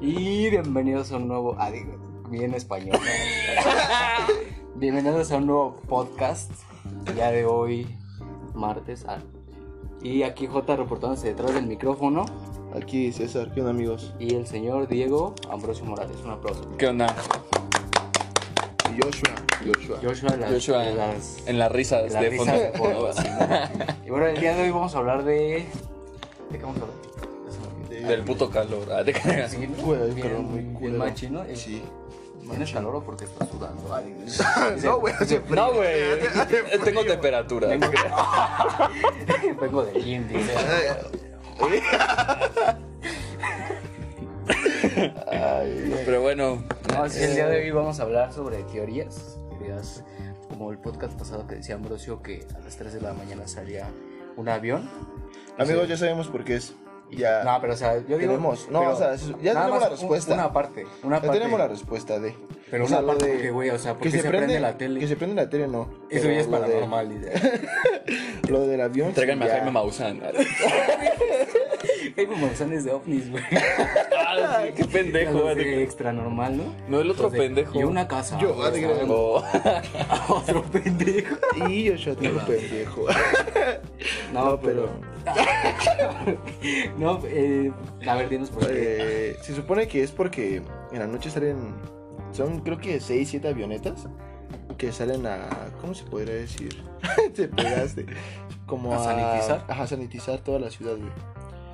Y bienvenidos a un nuevo. Ah, digo, bien español. ¿no? bienvenidos a un nuevo podcast. Ya de hoy, martes. ah. Y aquí J reportándose detrás del micrófono. Aquí César, ¿qué onda amigos? Y el señor Diego Ambrosio Morales. Un aplauso. ¿Qué onda? Y Joshua. Joshua. Joshua, las, Joshua las- en las risas las de risas fondo. de fondo, sí, ¿no? Y bueno, el día de hoy vamos a hablar de. ¿De qué vamos a hablar? Del puto calor. Ah. Sí, ¿no? Güey, calor muy bien culero. machino. Eh, Sí. ¿Tienes calor o porque estás sudando? Ay, No, güey, hace frío. No, güey. Tengo temperatura. Vengo, vengo del gym, dice. Ay, Pero bueno. No, sí, el día de hoy vamos a hablar sobre teorías. Teorías como el podcast pasado que decía Ambrosio que a las 3 de la mañana salía un avión. amigos, ya sabemos por qué es. Ya. No, pero o sea, yo digo. Tenemos- no, o sea, ya tenemos más la respuesta. Una parte. Una ya parte. tenemos la respuesta de. Pero o sea, una parte, de- porque, güey, o sea, porque que se, prende la tele. Que se prende la tele, no. Eso ya es paranormal, dice. Lo del avión. Tráiganme sí, a ya. Jaime Maussan. Hay monzones de ovnis, güey. Ah, qué pendejo. Ah, de extra normal, ¿no? No, el otro de- pendejo. Y una casa. Yo, güey, ah. Oh. Otro pendejo. Y Joshua, tú pendejo. No, No, pero. no, eh, a ver, dinos por qué. Eh, se supone que es porque en la noche salen. Son creo que 6, 7 avionetas. Que salen a. ¿Cómo se podría decir? Te pegaste. Como ¿A a. sanitizar? Ajá, sanitizar toda la ciudad, güey.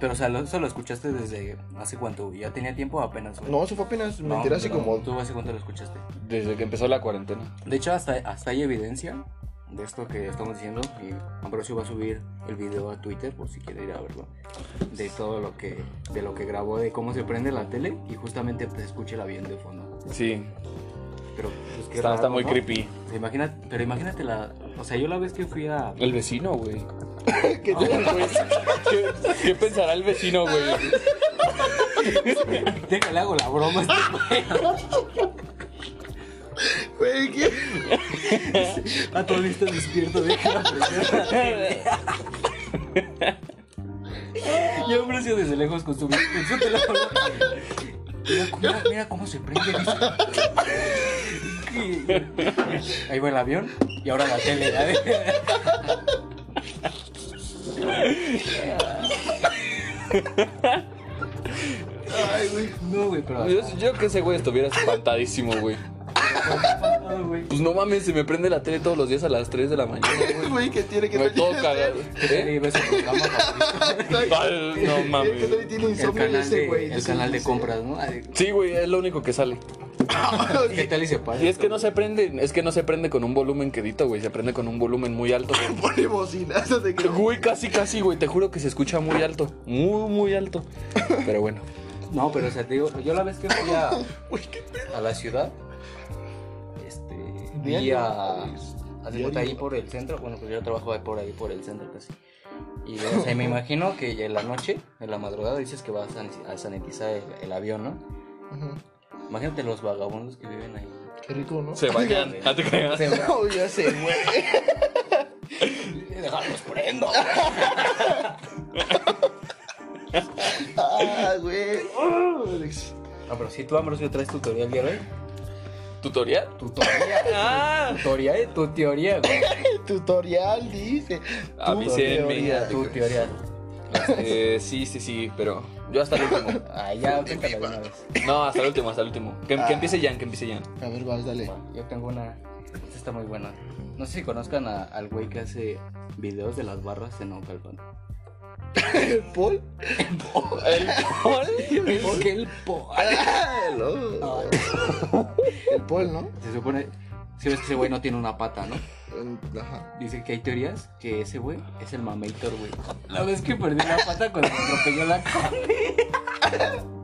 Pero, o sea, lo- eso lo escuchaste desde hace cuánto? ¿Ya tenía tiempo apenas, güey? No, eso fue apenas. Me No, enteré hace como. ¿Tú hace cuánto lo escuchaste? Desde que empezó la cuarentena. De hecho, hasta, hasta hay evidencia de esto que estamos diciendo. Y Ambrosio va a subir el video a Twitter por si quiere ir a verlo. De todo lo que, de lo que grabó, de cómo se prende la tele y justamente pues, escucha el avión de fondo. Sí. Pero pues, Está, está muy ¿no? creepy. Imagina- pero imagínate la. O sea, yo la vez que fui a. El vecino, güey. ¿Qué te- ¿Qué, qué pensará el vecino, güey? Déjale, hago la broma a este güey. Güey, ¿qué? A todo está despierto, déjala prender la tele. Y Ambrosio desde lejos con su, con su teléfono. Mira, mira, mira cómo se prende. dice. Ahí va el avión y ahora la tele. Ay, güey. No, güey, pero. Yo, yo que ese güey estuviera espantadísimo, güey. Güey. Pues no mames, se me prende la tele todos los días a las 3 de la mañana, güey. Güey, ¿qué tiene que Me todo cagado. ¿Eh? No mames. ¿Qué tal tiene El canal ese, de, güey? el canal de compras, ¿no? Ay, Sí, güey, es lo único que sale. ¿Qué tal y se pasa? Y es que no se prende, es que no se prende con un volumen quedito, güey, se prende con un volumen muy alto. Pone de que. Güey, casi, casi, güey, te juro que se escucha muy alto, muy, muy alto. Pero bueno. No, pero o sea, te digo, yo la vez que fui qué a la ciudad, Diario, a, pues, a diario. ahí por el centro, bueno, pues yo trabajo ahí por ahí por el centro casi. Y o sea, me imagino que en la noche, en la madrugada, dices que vas a san- a sanitizar el, el avión, ¿no? Imagínate los vagabundos que viven ahí. Qué rico, ¿no? Se no te creas. Se No, ya sé, güey. dejarlos prendo. Ah, güey. Oh, Alex. No, pero si tú, Ambrosio, traes tu teoría el día de hoy. ¿Tutorial? Tu teoría. Ah, Tu teoría, eh, tu teoría, güey. Tutorial, dice. Avísenme. teoría. Tu teoría. eh, sí, sí, sí, pero yo hasta el último. Ah, ya, cuéntala de una vez. No, hasta el último, hasta el último. Que, que empiece Jan, que empiece Jan. A ver, vas, dale. Yo tengo una. Esta está muy buena. No sé si conozcan a- al güey que hace videos de las barras en ¿El Paul? ¿El Paul? Porque el po. Ah, hello. El Paul, ¿no? Se supone. Si ves que ese güey no tiene una pata, ¿no? Ajá. Dice que hay teorías que ese güey es el mamator, güey. La vez que perdí la pata cuando me atropelló la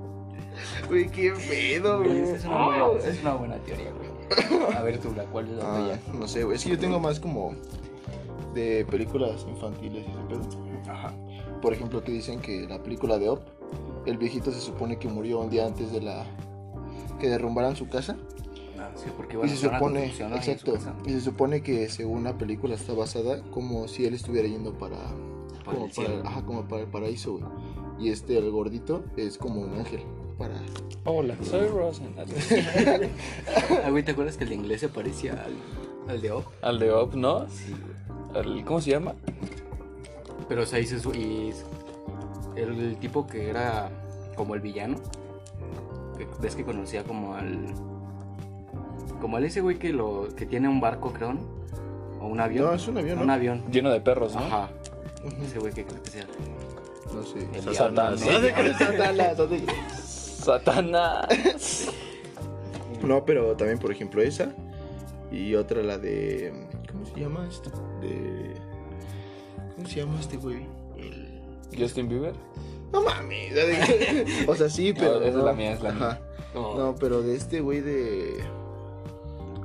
Güey, qué pedo, Güey, güey. esa es una buena, esa es una buena teoría, güey. A ver tú, la cuál es la Ah, tuya. no sé, güey. Es que yo tengo más como de películas infantiles y ese pedo. Ajá. Por ejemplo, que dicen que la película de Op, el viejito se supone que murió un día antes de la que derrumbaran su casa. Ah, sí, porque Y se supone, exacto, y se supone que según la película está basada como si él estuviera yendo para, Para como el para, ajá, como para el paraíso, güey. Y este, el gordito, es como un ángel. Para. Hola, soy Rosen. Ah, güey, ¿te acuerdas que el de inglés se parecía al, al de Op? Al de Op, ¿no? Sí, güey. Al- ¿Cómo se llama? Pero o sea, dices, y el, el tipo que era como el villano, que ves que conocía como al... Como al ese güey que, lo, que tiene un barco, creo, ¿no? O un avión. No, es un avión, ¿no? Un avión. Lleno de perros, ¿no? Ajá. Ese güey que creo que sea. No sé. El Satanás. Satanás, no sé qué- Satanás. No, pero también, por ejemplo, esa. Y otra, la de. ¿Cómo se llama esto? De. ¿Cómo se llama este güey? El. Justin Bieber. No mames. O sea, sí, pero. No, esa es no. la mía, es la mía. Ajá. No, No, pero de este güey de.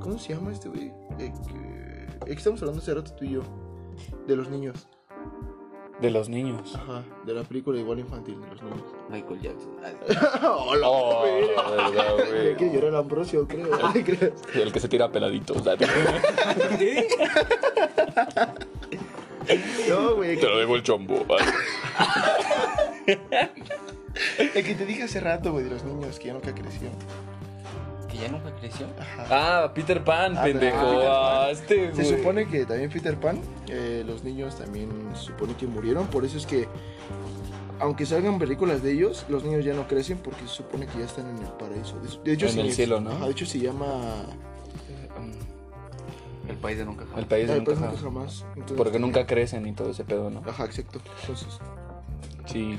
¿Cómo se llama este güey? De que... Es que estamos hablando hace rato tú y yo. De los niños. De los niños. Ajá. De la película igual infantil de los niños. Michael Jackson. ¡Hola! Oh, la verdad, Creía que güey. yo era el Ambrosio, creo. ¿Crees? El que se tira peladitos. ¿sabes? No, güey. Te lo debo el chombo. El que te dije hace rato, güey, de los niños que ya nunca creció. Que ya nunca creció. Ajá. Ah, Peter Pan, Ah, pendejo. ah, Peter Pan. Ah, este, Se güey. supone que también Peter Pan, eh, los niños también se supone que murieron, por eso es que aunque salgan películas de ellos, los niños ya no crecen porque se supone que ya están en el paraíso. De- hecho, En el cielo, ¿no? Ajá, de hecho se llama El país de nunca jamás. El país Ah, de el país nunca nunca jamás. Entonces, Porque nunca crecen y todo ese pedo, ¿no? Ajá, exacto. Entonces, Sí.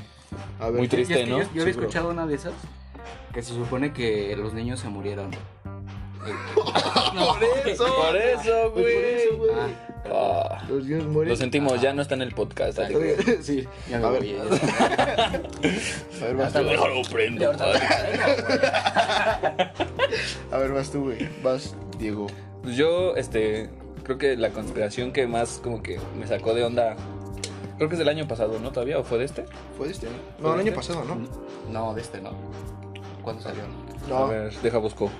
a ver, Muy ¿qué- triste. Y es que ¿no? Yo, yo Sí, había bro. escuchado una de esas que se supone que los niños se murieron. Por eso. Por eso, Pues por eso, güey. güey. Ah, Los niños mueren. lo sentimos, ya no está en el podcast. así que- sí. ya me A ver. A ver, vas tú. Prendo. A ver, vas tú, güey. Vas, Diego. Pues yo, este, creo que la conspiración que más como que me sacó de onda, creo que es del año pasado, ¿no? ¿Todavía? ¿O fue de este? ¿Fue de este? ¿Fue No, el de año este? pasado, ¿no? No, de este no. ¿Cuándo salió? A ver, deja busco.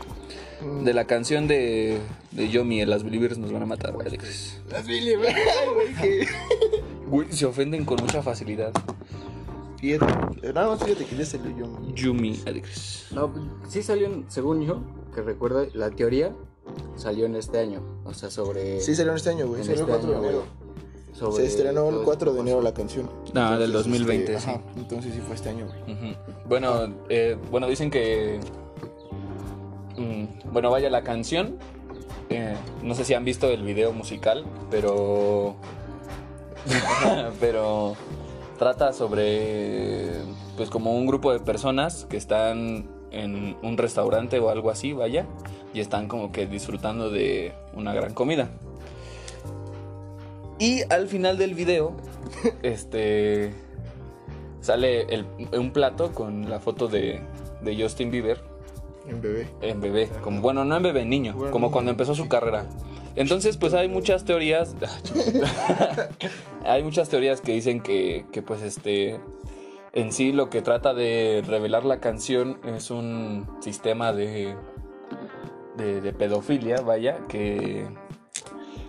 Mm. De la canción de, de Yomi, Las Believers nos van a matar, Alex. Las Billy, güey. Güey, que- Güey, se ofenden con mucha facilidad. Fíjate, nada más fíjate que ya salió yo. mi- Yumi, Alex. No, sí salió, en- según yo, que recuerdo, la teoría salió en este año. O sea, sobre. Sí, salió en este año, güey. Salió el este 4 de enero. Sobre Se estrenó el este 4 de tipo enero la canción. Ah, del 2020, este, sí. Ajá, entonces sí fue este año, güey. Bueno, eh, bueno, dicen que. mm, bueno, vaya la canción. eh, no sé si han visto el video musical, pero. pero. Trata sobre. Pues como un grupo de personas que están en un restaurante o algo así, vaya. Y están como que disfrutando de una gran comida. Y al final del video, este sale el- un plato con la foto de, de Justin Bieber En bebé. en bebé, como bueno, no en bebé, niño, Bueno, como niño, cuando empezó su carrera. Entonces, pues hay muchas teorías, hay muchas teorías que dicen que, que pues este, en sí lo que trata de revelar la canción es un sistema de, de, de pedofilia, vaya, que,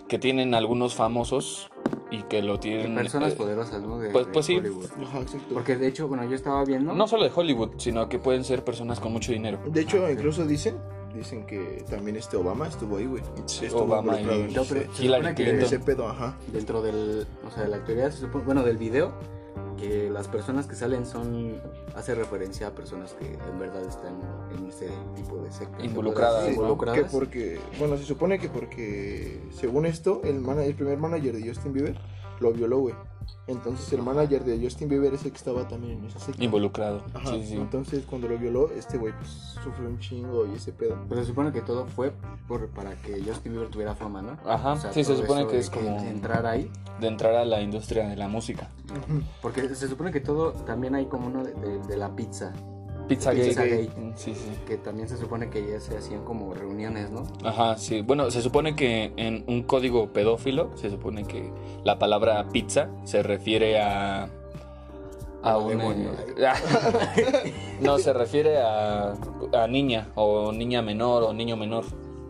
que tienen algunos famosos y que lo De tienen... personas eh, poderosas, ¿no? De, pues- de pues sí. Hollywood. Ajá, exacto. Porque de hecho, bueno, yo estaba viendo. no solo de Hollywood, sino que pueden ser personas con mucho dinero. De hecho, incluso dicen, dicen que también este Obama estuvo ahí, güey. Sí, Estuvo Obama y- No, pero Hillary Clinton. ese pedo, ajá. dentro del, o sea, de la supone- bueno, del video, que las personas que salen son, hace referencia a personas que en verdad están en ese tipo de secta. Involucradas, Sí. Involucradas. Que porque, bueno, se supone que porque, según esto, el, mana- el primer manager de Justin Bieber lo violó, güey. Entonces el manager de Justin Bieber es el que estaba también en esa secta. Involucrado. Ajá. Sí, sí. Entonces cuando lo violó, este güey pues sufrió un chingo y ese pedo. Pero se supone que todo fue por, para que Justin Bieber tuviera fama, ¿no? Ajá, sí, se supone que de es como- Entrar ahí. de entrar a la industria de la música. Porque se supone que todo, también hay como uno de, de- de la pizza, Pizza Pizza Gate. Gate. Mm, Sí, sí. que también se supone que ya se hacían como reuniones, ¿no? Ajá, sí. Bueno, se supone que en un código pedófilo, se supone que la palabra pizza se refiere a. A un. No, se refiere a, a niña, o niña menor, o niño menor.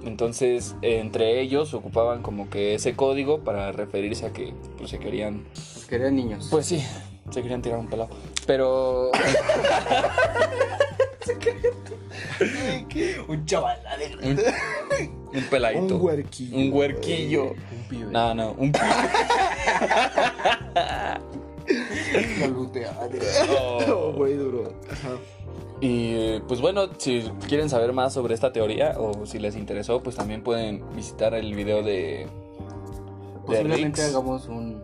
Entonces, entre ellos ocupaban como que ese código para referirse a que pues, se querían. Pues querían niños. Pues sí, Se querían tirar un pelado. Pero. Un chaval. un, un peladito. Un huerquillo. Un huerquillo. Un pibe. No, no, un lutea. Oh, güey, duro. Ajá. Y eh, pues bueno, si quieren saber más sobre esta teoría o si les interesó, pues también pueden visitar el video de. de Posiblemente Rix. hagamos un.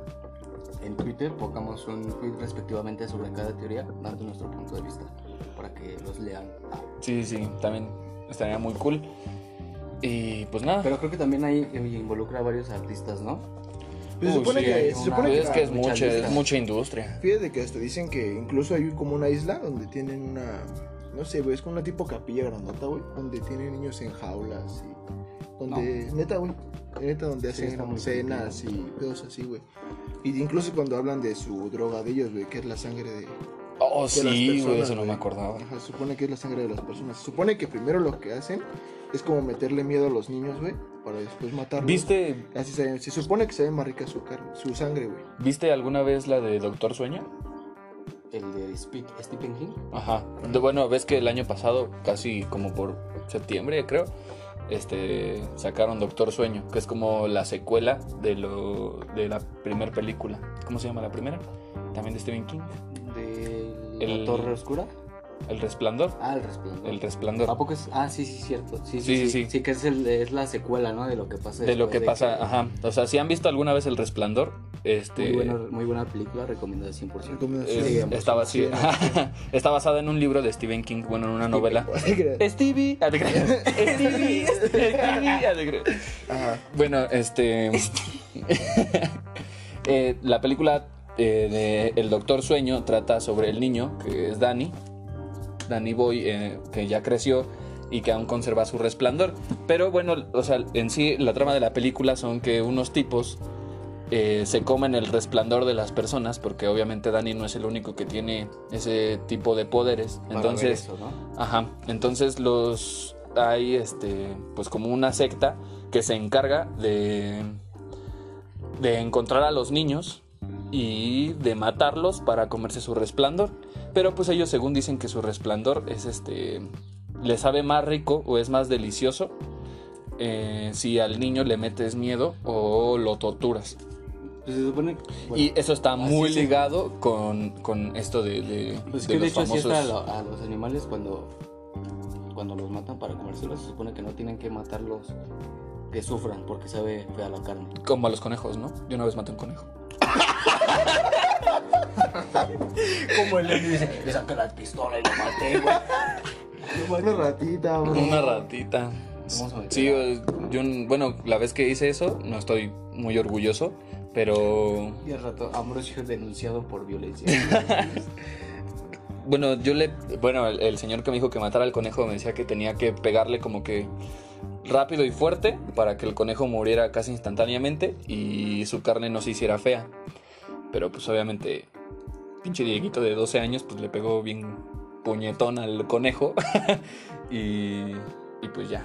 En Twitter, pongamos un tweet respectivamente sobre cada teoría, dando nuestro punto de vista, para que los lean. Ah, Sí, sí, también estaría muy cool. Y pues nada. Pero creo que también ahí eh, involucra a varios artistas, ¿no? Pues se supone sí, que, se supone que es que es mucha es industria. mucha industria. Fíjate que hasta dicen que incluso hay como una isla donde tienen una. No sé, güey, es como una tipo capilla grandota, güey. Donde tienen niños en jaulas y. Donde. Neta, güey. Neta, donde Sí, hacen cenas y pedos así, güey. Y incluso cuando hablan de su droga de ellos, güey, que es la sangre de. Oh, de sí, güey, eso no me acordaba. Ajá, supone que es la sangre de las personas. Se supone que primero lo que hacen es como meterle miedo a los niños, güey, para después matarlos. ¿Viste, Así se, se supone que se ve más rica su, carne, su sangre, güey. ¿Viste alguna vez la de Doctor Sueño? El de Speak- Stephen King. Ajá. Bueno, ves que el año pasado, casi como por septiembre, creo, este sacaron Doctor Sueño, que es como la secuela de lo de la primera película. ¿Cómo se llama la primera? También de Stephen King. De El- La Torre Oscura. El Resplandor. Ah, el resplandor. El Resplandor. ¿A poco es? Ah, sí, sí, cierto. Sí, Sí, sí, sí. sí. Sí, que es, el, es la secuela, ¿no? De lo que pasa De lo que pasa, ajá. O sea, si han visto alguna vez El Resplandor, este Muy buena, muy buena película, recomendada 100%. Recomendación. es- Sí, está, basada en un libro de Stephen King, bueno, en una novela. Stevie, ah, te creas. Stevie, Stevie, ah. Bueno, este. eh, la película eh, de El Doctor Sueño trata sobre el niño, que es Danny. Danny Boy, eh, que ya creció y que aún conserva su resplandor. Pero bueno, o sea, en sí, la trama de la película son que unos tipos eh, se comen el resplandor de las personas, porque obviamente Danny no es el único que tiene ese tipo de poderes. Para Entonces. eso, ¿no? Ajá, entonces los hay este pues como una secta que se encarga de de encontrar a los niños y de matarlos para comerse su resplandor, pero pues ellos según dicen que su resplandor es este le sabe más rico o es más delicioso eh, si al niño le metes miedo o lo torturas. Pues se supone que- bueno, y eso está así muy se- ligado con, con esto de, de, Pues de que de los hecho así famosos... está a, lo- a los animales cuando, cuando los matan para comérselos, se supone que no tienen que matarlos que sufran porque sabe fea la carne. Como a los conejos, ¿no? Yo una vez maté un conejo. Como el niño dice, le saqué la pistola y lo maté, güey. Una ratita, bro. Una ratita. Sí, yo, bueno, la vez que hice eso, no estoy muy orgulloso, pero Y al rato, Ambrosio denunciado por violencia. bueno, yo le, bueno, el, el señor que me dijo que matara al conejo me decía que tenía que pegarle como que rápido y fuerte para que el conejo muriera casi instantáneamente y su carne no se hiciera fea. Pero pues obviamente, pinche Dieguito de 12 años, pues le pegó bien puñetón al conejo y, y pues ya.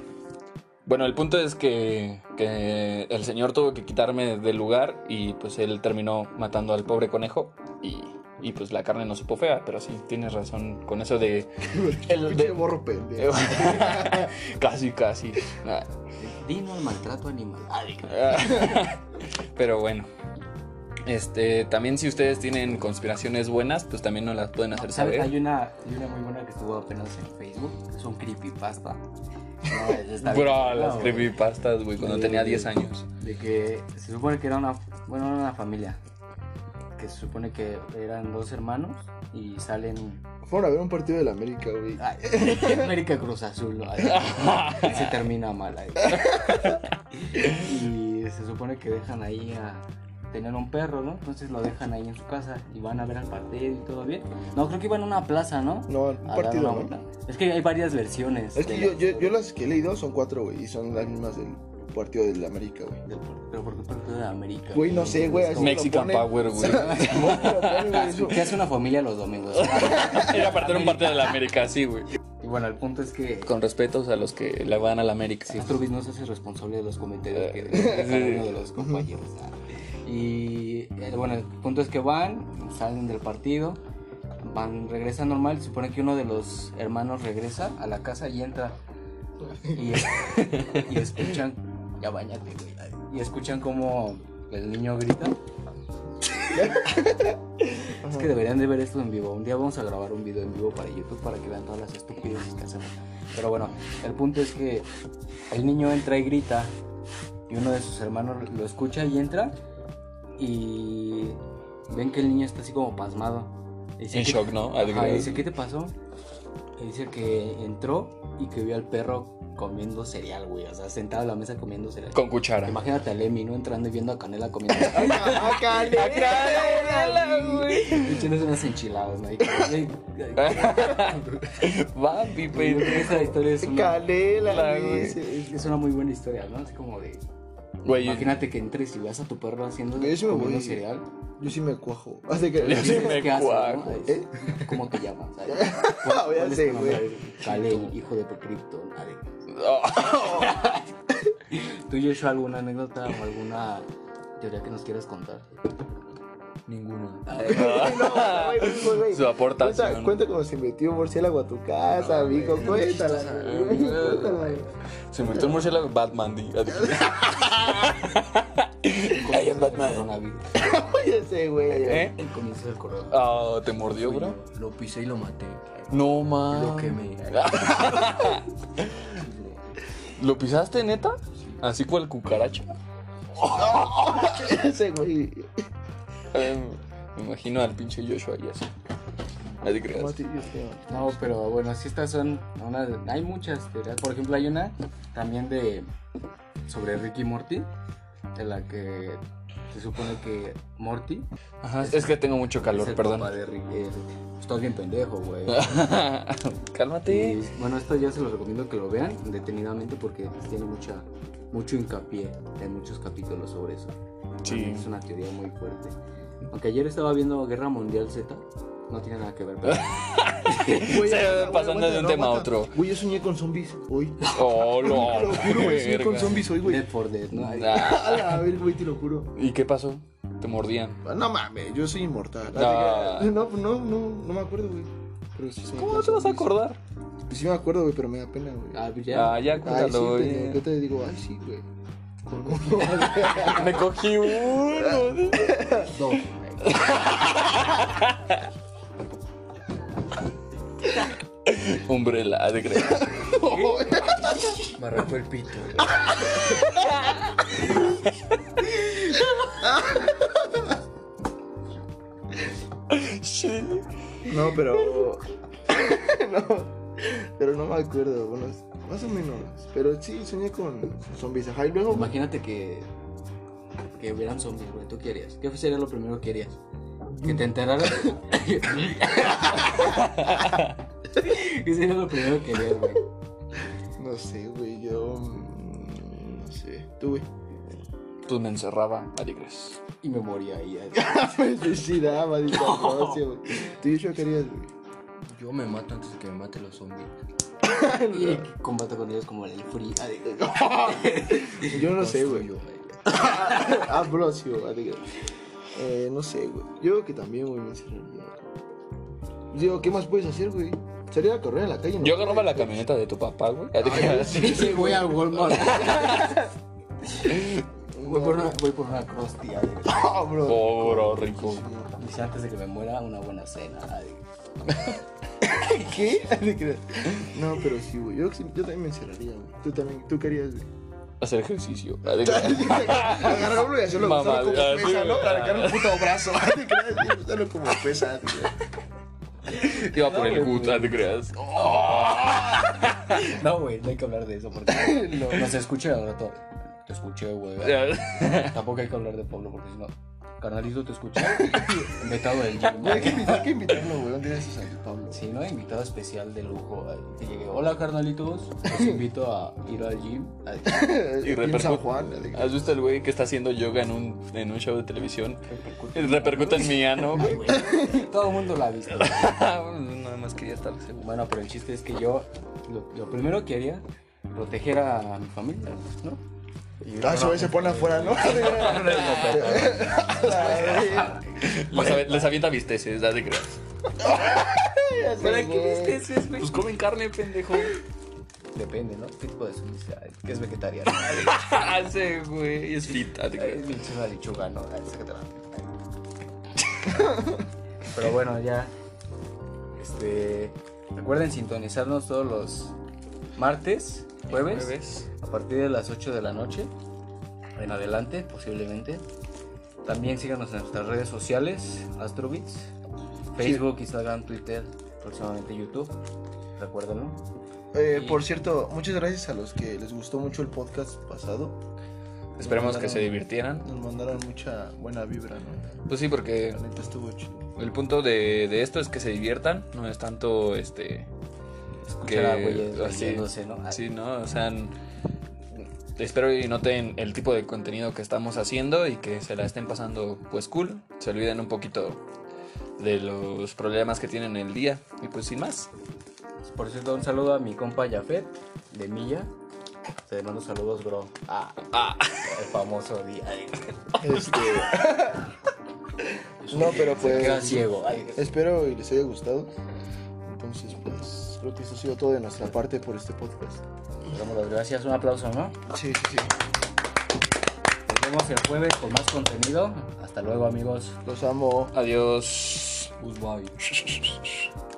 Bueno, el punto es que, que el señor tuvo que quitarme del lugar y pues él terminó matando al pobre conejo y, y, pues la carne no supo fea, pero sí, tienes razón con eso de... el Pinche de- borro pendejo. casi, casi. Dino al maltrato animal. Ah. Pero bueno. Este, también si ustedes tienen conspiraciones buenas, pues también nos las pueden hacer ¿Sabes? Hay saber. una, hay una muy buena que estuvo apenas en Facebook. Es un creepypasta. No, Bro, bien. las creepypastas, güey, cuando De- tenía de- 10 años. De que se supone que era una, bueno, era una familia. Que se supone que eran dos hermanos y salen. Fueron a ver un partido de la América, güey. América Cruz Azul, ¿no? Se termina mal ahí. Y se supone que dejan ahí a tener un perro, ¿no? Entonces lo dejan ahí en su casa y van a ver al partido y todo bien. No, creo que iban a una plaza, ¿no? No, un A partido, una ¿no? vuelta. Es que hay varias versiones. Es que yo, yo, yo las que he leído son cuatro, güey, y son las mismas del partido de la América, güey. del- pero ¿por qué partido de América? Güey, no sé, güey, Mexican. Power, güey. ¿Qué hace una familia los domingos? Era para tener un partido de la América, sí, güey. Bueno, el punto es que Con respetos a los que le van a la América. si Astrobis no se hace responsable de los comentarios que de uno de los compañeros. Y eh, bueno, el punto es que van, salen del partido, van, regresan normal. Se supone que uno de los hermanos regresa a la casa y entra. Y, y escuchan, ya bañate, güey. Y escuchan como el niño grita. Es que deberían de ver esto en vivo. Un día vamos a grabar un video en vivo para YouTube para que vean todas las estupideces que hacemos. Pero bueno, el punto es que el niño entra y grita y uno de sus hermanos lo escucha y entra y ven que el niño está así como pasmado. Dice, En "¿Qué- shock, ¿no? Ajá, y dice, ¿qué te pasó? Y dice que entró y que vio al perro comiendo cereal, güey. O sea, sentado a la mesa comiendo cereal. Con cuchara. Imagínate a Lemmy, ¿no? Entrando y viendo a Canela comiendo ¡Ah, Canela, güey. Y tienes unas enchiladas, ¿no? Que- Pipe. creo que esa historia es una, Canela, La, güey. güey. es, es una muy buena historia, ¿no? Así como de... Güey, Imagínate que entres y veas a tu perro haciendo Yo sí me comiendo voy. cereal. Yo sí me cuajo. Así que. Yo sí me ¿Qué haces, cuajo. no? ¿Eh? ¿Cómo te llamas? Güey. Kalei, hijo de. Ah, ¿Tú, Joshua, alguna anécdota o alguna teoría que nos quieras contar? No, güey. Su aportación. Cuenta, cuenta cómo se metió un murciélago a tu casa, No, amigo. Cuéntala. Se metió un murciélago Batman. Ay, es Batman. Ya sé, güey. ¿Eh? El comienzo del coronavirus. Ah, ¿te mordió, bro? Lo pisé y lo maté. No, man. Lo quemé. ¿Lo pisaste, neta? Así cual cucaracha. Sé, güey. Eh, me imagino al pinche Joshua ahí así. Nadie creas. ¿Cómo te- Dios mío. No, pero bueno, sí estas son una hay muchas teorías. Por ejemplo, hay una también de sobre Ricky Morty, de la que se supone que Morty Ajá, es que tengo mucho es calor, el perdón. papá de Ricky. eh, Estás bien pendejo, güey. Cálmate. Y, bueno, esto ya se los recomiendo que lo vean detenidamente porque tiene mucha mucho hincapié en muchos capítulos sobre eso. Sí. Es una teoría muy fuerte. Aunque ayer estaba viendo Guerra Mundial Z, no tiene nada que ver. Pero... Güey, Se va pasando de un no, tema a otro. Güey, yo soñé con zombies hoy. Oh, Te lo no. juro, güey, soñé con verga. zombies hoy, güey. Dead for Dead, ¿no? Ay, A ver, güey, te lo juro. ¿Y qué pasó? Te mordían. No mames, yo soy inmortal. Ah. No, no, no, no me acuerdo, güey. Pero sí soñé ¿Cómo con te vas a zombies. acordar? Pues sí me acuerdo, güey, pero me da pena, güey. Ah, ya. Ah, ya Ay, sí, cuéntalo. güey. yo te digo, ay, sí, güey. Me cogí uno. Dos. Umbrella, de creer. Me arrancó el pito. No, pero. no. Pero no me acuerdo, bueno, más o menos. Pero sí, soñé con zombies. Ajá, y luego. Imagínate que. Que hubieran zombies, güey. ¿Tú qué harías? ¿Qué sería lo primero que harías? Que te enteraras. ¿Qué sería lo primero que harías, güey? No sé, güey, yo. mm, No sé. Tú, güey. Pues me encerraba, nadie crees. Y me moría ahí. me suicidaba, negocio, güey. ¿Tú y yo qué harías, güey? Yo me mato antes de que me maten los zombies. Y combate con ellos como el free. Yo no sé, güey. Yo, ah, güey. Eh, no sé, güey. Yo creo que también, güey, me encerraría. Digo, ¿qué más puedes hacer, güey? Salir a correr a la calle, ¿no? Yo agarraba la camioneta de tu papá, güey. Te creas. Sí, sí, voy al Walmart. voy, por una, voy por una crusty. Ah, bro. Oh, bro, rico. Dice antes de que me muera, una buena cena. ¿Qué? No, pero sí, güey. Yo, yo también me encerraría, güey. Tú también, ¿tú querías, güey? Hacer ejercicio. Te creas. Agarrarlo y hacerlo Mamá, como pesa, ¿no? Arrancar un puto brazo. ¿Te? Usarlo como pesa. tío. Iba por el gut, ya te creas. No, güey, no hay que hablar de eso porque no, no se escucha al rato. Te escuché, güey. Tampoco hay que hablar de Pablo porque si no, carnalito te escuché. Invitado del gym. Güey, hay que hay que invitarlo, güey. ¿Dónde eres a Pablo? Sí, ¿no? Invitado especial de lujo. Que llegue. Hola, carnalitos. Los invito a ir al gym. Y en San repercute. Juan. ¿Has visto el güey que está haciendo yoga en un, en un show de televisión? Y repercute en mi ano, güey. Todo el mundo la ha visto. Nada más quería estar seguro. Bueno, pero el chiste es que yo lo, lo primero que haría, proteger a mi familia, ¿no? Y Ah, ese güey se pone afuera, ¿no? Les, avi- les avienta bisteces, te creas. ¿Para qué bisteces, güey? Pues comen carne, pendejo. Depende, ¿no? ¿Qué tipo de hay? Que es vegetariano. Ese güey es fit, ya te creas. pinche una lechuga, ¿no? Pero bueno, ya. Este. Recuerden sintonizarnos todos los martes, jueves, Jueves. a partir de las 8 de la noche. En adelante, posiblemente. También síganos en nuestras redes sociales, Astrobits, Facebook, Instagram, Twitter, próximamente YouTube. Recuérdenlo. Eh, Y- por cierto, muchas gracias a los que les gustó mucho el podcast pasado. Esperemos que se divirtieran. Nos mandaron mucha buena vibra, ¿no? Pues sí, porque La neta estuvo chido. el punto de, de esto es que se diviertan, no es tanto este. Escuchar a güeyes así- ¿no? Sí, ¿no? O sea, espero y noten el tipo de contenido que estamos haciendo y que se la estén pasando pues cool. Se olviden un poquito de los problemas que tienen el día. Y pues sin más. Por cierto, un saludo a mi compa Jafet de Milla. Te mando saludos, bro. Ah, Ah, el famoso día. Este. no, pero Se queda pues. ciego. Ay, Espero y les haya gustado. Entonces, pues. Creo que eso ha sido todo de nuestra parte por este podcast. le damos las gracias. Un aplauso, ¿no? Sí, sí, sí. Nos vemos el jueves con más contenido. Hasta luego, amigos. Los amo. adiós. Goodbye.